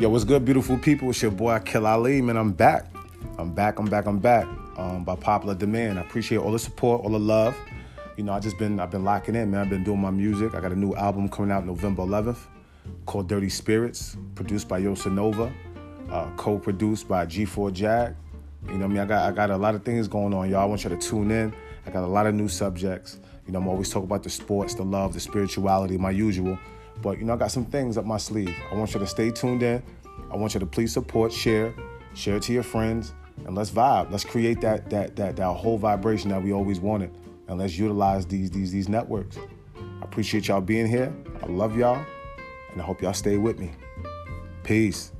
Yo, what's good, beautiful people? It's your boy Kill Ali, man. I'm back. I'm back. I'm back. I'm back. Um, by popular demand. I appreciate all the support, all the love. You know, I just been I've been locking in, man. I've been doing my music. I got a new album coming out November 11th called Dirty Spirits, produced by Yosanova, uh, co-produced by G4 Jag. You know, I mean, I got I got a lot of things going on, y'all. I want you to tune in. I got a lot of new subjects. You know, I'm always talking about the sports, the love, the spirituality, my usual. But you know, I got some things up my sleeve. I want you to stay tuned in. I want you to please support, share, share it to your friends, and let's vibe. Let's create that that that that whole vibration that we always wanted, and let's utilize these these these networks. I appreciate y'all being here. I love y'all, and I hope y'all stay with me. Peace.